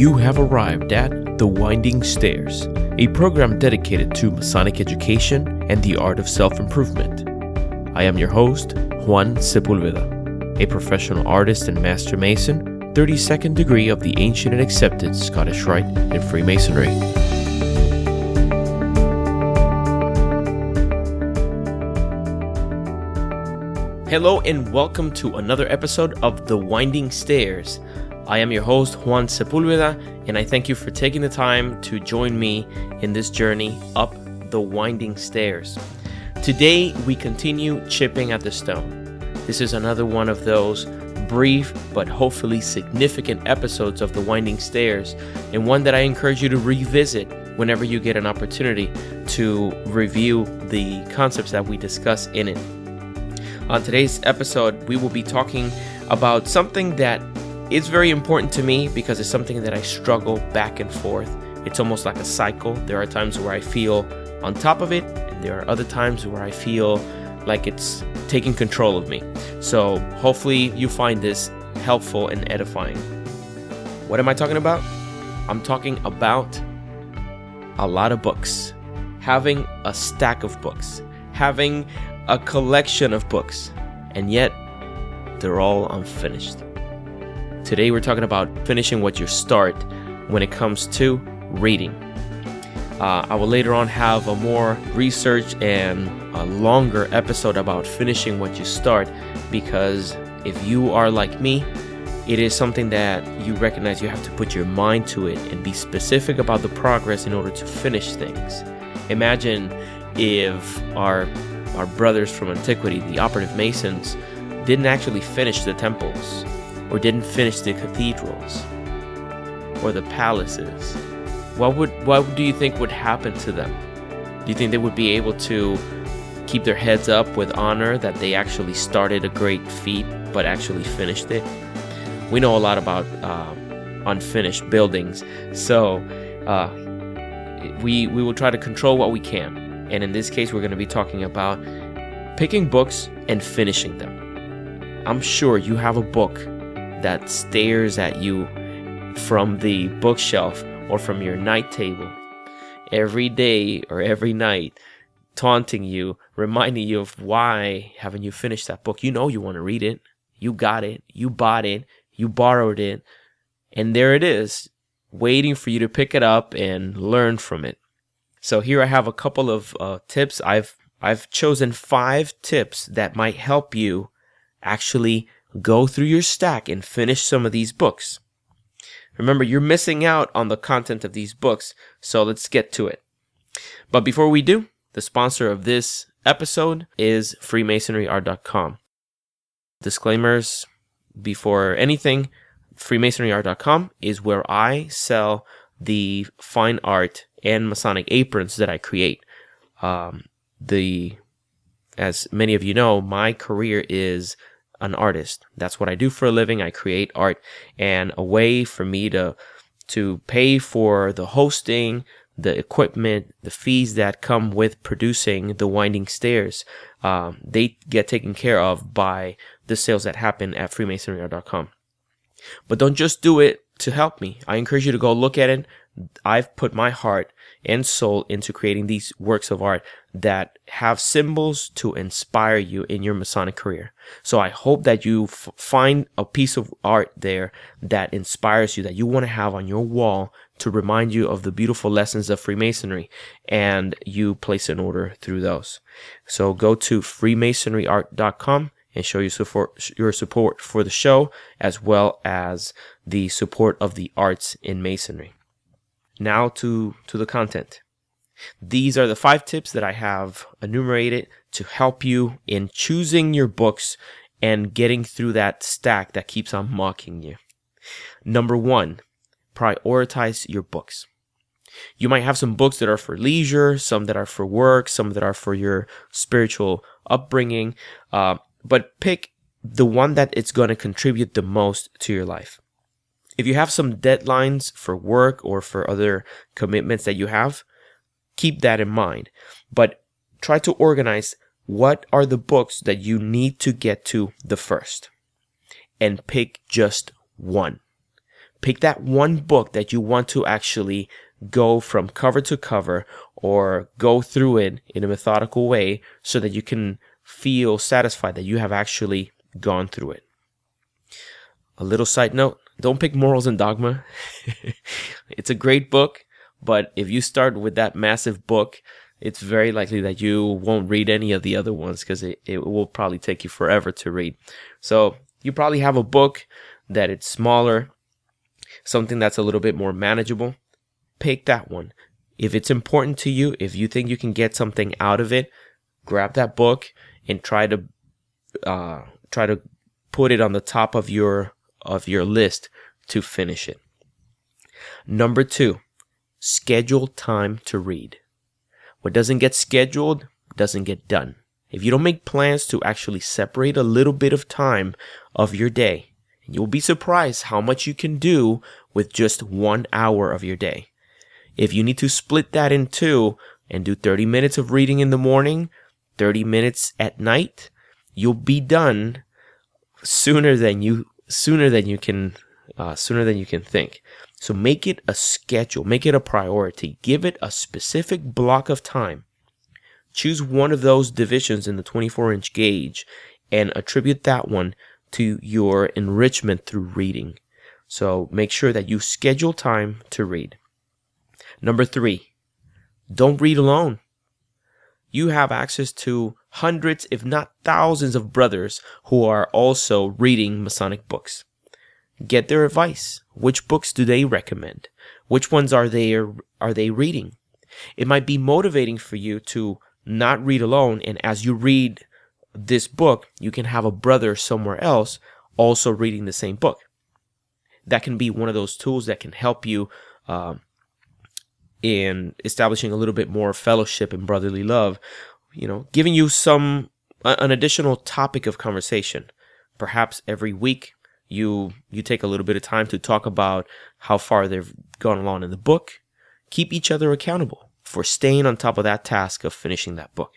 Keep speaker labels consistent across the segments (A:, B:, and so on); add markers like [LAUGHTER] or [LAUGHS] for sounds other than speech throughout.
A: You have arrived at The Winding Stairs, a program dedicated to Masonic education and the art of self improvement. I am your host, Juan Sepulveda, a professional artist and master mason, 32nd degree of the ancient and accepted Scottish Rite in Freemasonry. Hello, and welcome to another episode of The Winding Stairs. I am your host, Juan Sepulveda, and I thank you for taking the time to join me in this journey up the winding stairs. Today, we continue chipping at the stone. This is another one of those brief but hopefully significant episodes of The Winding Stairs, and one that I encourage you to revisit whenever you get an opportunity to review the concepts that we discuss in it. On today's episode, we will be talking about something that is very important to me because it's something that I struggle back and forth. It's almost like a cycle. There are times where I feel on top of it, and there are other times where I feel like it's taking control of me. So, hopefully, you find this helpful and edifying. What am I talking about? I'm talking about a lot of books, having a stack of books, having a collection of books, and yet they're all unfinished. Today, we're talking about finishing what you start when it comes to reading. Uh, I will later on have a more research and a longer episode about finishing what you start because if you are like me, it is something that you recognize you have to put your mind to it and be specific about the progress in order to finish things. Imagine if our our brothers from antiquity, the operative masons, didn't actually finish the temples or didn't finish the cathedrals or the palaces. What would what do you think would happen to them? Do you think they would be able to keep their heads up with honor that they actually started a great feat but actually finished it? We know a lot about uh, unfinished buildings, so uh, we we will try to control what we can. And in this case, we're going to be talking about picking books and finishing them. I'm sure you have a book that stares at you from the bookshelf or from your night table every day or every night, taunting you, reminding you of why haven't you finished that book? You know you want to read it. You got it. You bought it. You borrowed it. And there it is, waiting for you to pick it up and learn from it. So here I have a couple of uh, tips. I've I've chosen five tips that might help you actually go through your stack and finish some of these books. Remember, you're missing out on the content of these books, so let's get to it. But before we do, the sponsor of this episode is freemasonryart.com. Disclaimers before anything, freemasonryart.com is where I sell the fine art and Masonic aprons that I create. Um, the, as many of you know, my career is an artist. That's what I do for a living. I create art and a way for me to, to pay for the hosting, the equipment, the fees that come with producing the winding stairs. Um, they get taken care of by the sales that happen at freemasonry.com. But don't just do it to help me. I encourage you to go look at it. I've put my heart and soul into creating these works of art that have symbols to inspire you in your Masonic career. So I hope that you f- find a piece of art there that inspires you, that you want to have on your wall to remind you of the beautiful lessons of Freemasonry and you place an order through those. So go to freemasonryart.com and show your support, your support for the show as well as the support of the arts in Masonry. Now to, to the content. These are the five tips that I have enumerated to help you in choosing your books and getting through that stack that keeps on mocking you. Number one, prioritize your books. You might have some books that are for leisure, some that are for work, some that are for your spiritual upbringing, uh, but pick the one that it's going to contribute the most to your life. If you have some deadlines for work or for other commitments that you have, keep that in mind. But try to organize what are the books that you need to get to the first and pick just one. Pick that one book that you want to actually go from cover to cover or go through it in a methodical way so that you can feel satisfied that you have actually gone through it. A little side note don't pick Morals and Dogma. [LAUGHS] it's a great book, but if you start with that massive book, it's very likely that you won't read any of the other ones because it, it will probably take you forever to read. So you probably have a book that it's smaller, something that's a little bit more manageable. Pick that one. If it's important to you, if you think you can get something out of it, grab that book and try to uh, try to put it on the top of your of your list to finish it. Number two, schedule time to read. What doesn't get scheduled doesn't get done. If you don't make plans to actually separate a little bit of time of your day, you'll be surprised how much you can do with just one hour of your day. If you need to split that in two and do 30 minutes of reading in the morning, 30 minutes at night, you'll be done sooner than you sooner than you can uh, sooner than you can think. So make it a schedule, make it a priority, give it a specific block of time. Choose one of those divisions in the 24 inch gauge and attribute that one to your enrichment through reading. So make sure that you schedule time to read. Number three, don't read alone. You have access to hundreds, if not thousands, of brothers who are also reading Masonic books. Get their advice. Which books do they recommend? Which ones are they are they reading? It might be motivating for you to not read alone, and as you read this book, you can have a brother somewhere else also reading the same book. That can be one of those tools that can help you um, in establishing a little bit more fellowship and brotherly love you know, giving you some an additional topic of conversation. Perhaps every week you you take a little bit of time to talk about how far they've gone along in the book. Keep each other accountable for staying on top of that task of finishing that book.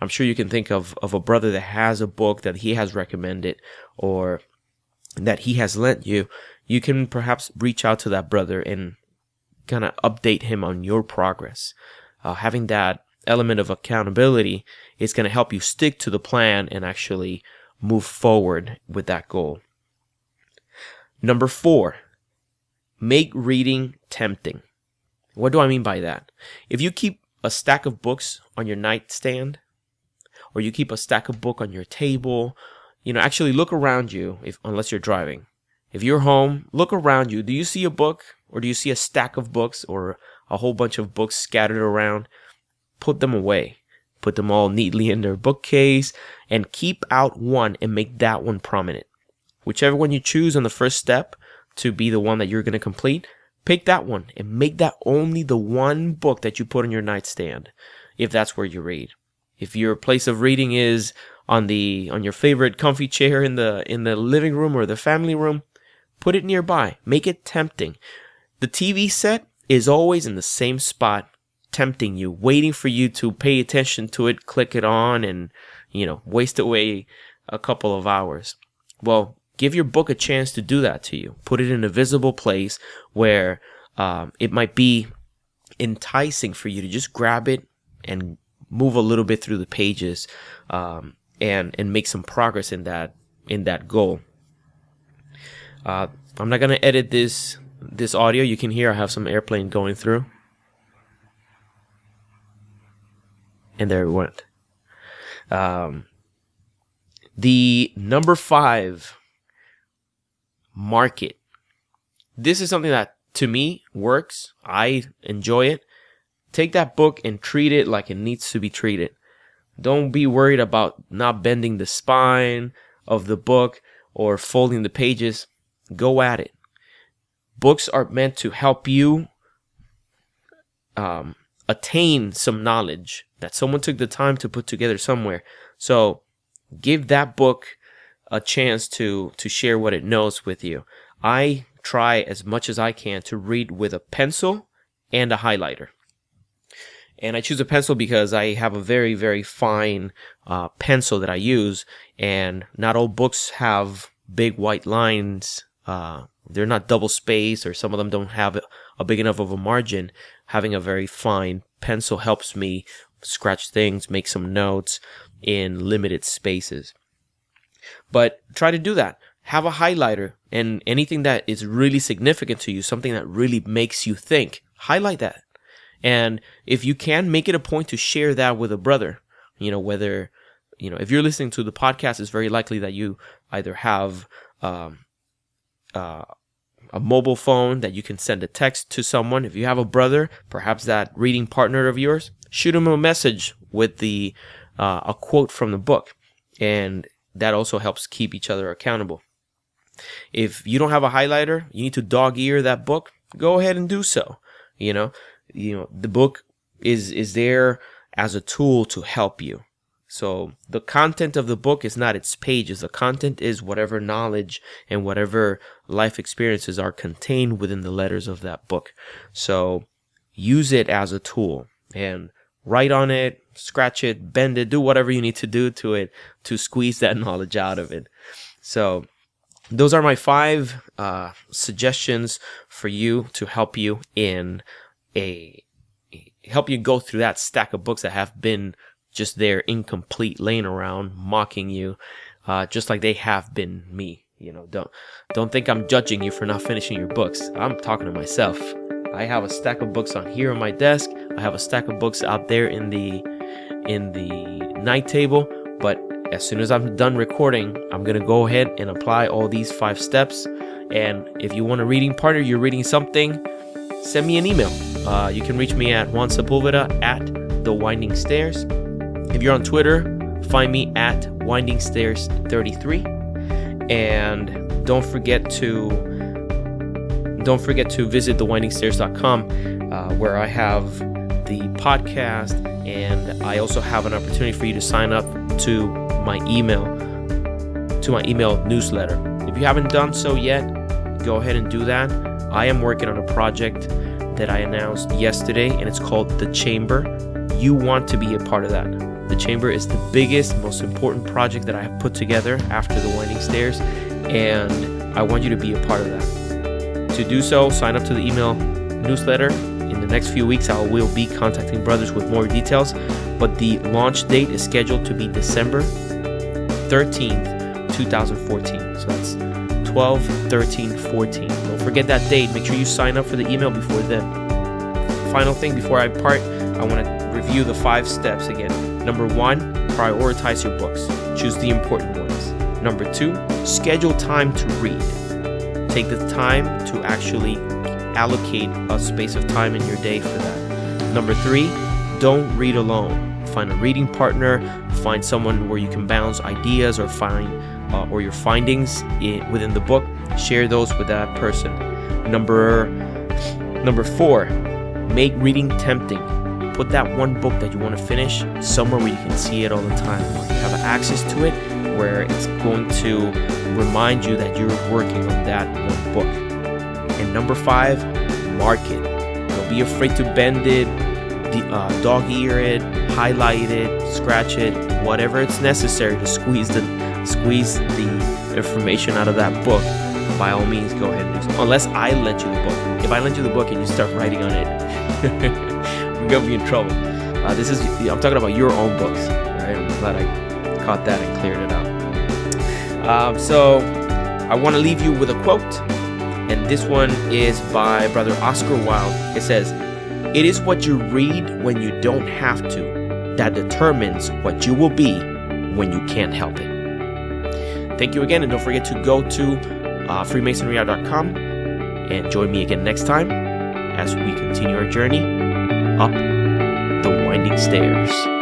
A: I'm sure you can think of, of a brother that has a book that he has recommended or that he has lent you. You can perhaps reach out to that brother and kind of update him on your progress. Uh, having that element of accountability is going to help you stick to the plan and actually move forward with that goal. Number four, make reading tempting. What do I mean by that? If you keep a stack of books on your nightstand, or you keep a stack of book on your table, you know, actually look around you if unless you're driving. If you're home, look around you. Do you see a book or do you see a stack of books or a whole bunch of books scattered around? Put them away. Put them all neatly in their bookcase and keep out one and make that one prominent. Whichever one you choose on the first step to be the one that you're going to complete, pick that one and make that only the one book that you put on your nightstand if that's where you read. If your place of reading is on the on your favorite comfy chair in the in the living room or the family room, put it nearby. Make it tempting. The TV set is always in the same spot tempting you, waiting for you to pay attention to it, click it on, and, you know, waste away a couple of hours. Well, give your book a chance to do that to you. Put it in a visible place where um, it might be enticing for you to just grab it and move a little bit through the pages um, and and make some progress in that in that goal. Uh, I'm not gonna edit this this audio. You can hear I have some airplane going through. And there it went. Um, the number five mark it. This is something that to me works. I enjoy it. Take that book and treat it like it needs to be treated. Don't be worried about not bending the spine of the book or folding the pages. Go at it. Books are meant to help you um, attain some knowledge that someone took the time to put together somewhere. So give that book a chance to to share what it knows with you. I try as much as I can to read with a pencil and a highlighter. And I choose a pencil because I have a very, very fine uh, pencil that I use, and not all books have big white lines uh, they're not double spaced or some of them don't have a big enough of a margin, having a very fine pencil helps me scratch things, make some notes in limited spaces. But try to do that. Have a highlighter and anything that is really significant to you, something that really makes you think, highlight that. And if you can, make it a point to share that with a brother. You know, whether, you know, if you're listening to the podcast, it's very likely that you either have um, uh, a mobile phone that you can send a text to someone. If you have a brother, perhaps that reading partner of yours, shoot him a message with the uh, a quote from the book, and that also helps keep each other accountable. If you don't have a highlighter, you need to dog ear that book. Go ahead and do so. You know, you know the book is is there as a tool to help you. So the content of the book is not its pages. The content is whatever knowledge and whatever life experiences are contained within the letters of that book. So use it as a tool and write on it, scratch it, bend it, do whatever you need to do to it to squeeze that [LAUGHS] knowledge out of it. So those are my five uh, suggestions for you to help you in a help you go through that stack of books that have been just there incomplete laying around mocking you uh, just like they have been me you know. Don't don't think i'm judging you for not finishing your books. I'm talking to myself. I have a stack of books on here on my desk. I have a stack of books out there in the in the night table. But as soon as i'm done recording i'm gonna go ahead and apply all these five steps. And if you want a reading partner you're reading something send me an email. Uh, you can reach me at juan sepulveda at the winding stairs if you're on Twitter, find me at Winding Stairs 33 and don't forget to don't forget to visit thewindingstairs.com uh, where I have the podcast and I also have an opportunity for you to sign up to my email to my email newsletter. If you haven't done so yet, go ahead and do that. I am working on a project that I announced yesterday and it's called The Chamber. You want to be a part of that. The Chamber is the biggest, most important project that I have put together after the Winding Stairs, and I want you to be a part of that. To do so, sign up to the email newsletter. In the next few weeks, I will be contacting brothers with more details, but the launch date is scheduled to be December 13th, 2014. So that's 12, 13, 14. Don't forget that date. Make sure you sign up for the email before then. Final thing before I part, I want to review the five steps again. Number one, prioritize your books. Choose the important ones. Number two, schedule time to read. Take the time to actually allocate a space of time in your day for that. Number three, don't read alone. Find a reading partner, find someone where you can bounce ideas or find uh, or your findings in, within the book. Share those with that person. Number number four, make reading tempting put that one book that you want to finish somewhere where you can see it all the time, where you have access to it, where it's going to remind you that you're working on that one book. And number five, mark it. Don't be afraid to bend it, uh, dog ear it, highlight it, scratch it, whatever it's necessary to squeeze the squeeze the information out of that book. By all means, go ahead and do so. Unless I lent you the book. If I lent you the book and you start writing on it. [LAUGHS] gonna be in trouble. Uh, this is I'm talking about your own books. Right? I'm glad I caught that and cleared it out. Um, so I want to leave you with a quote, and this one is by Brother Oscar Wilde. It says, "It is what you read when you don't have to that determines what you will be when you can't help it." Thank you again, and don't forget to go to uh, and join me again next time as we continue our journey up the winding stairs.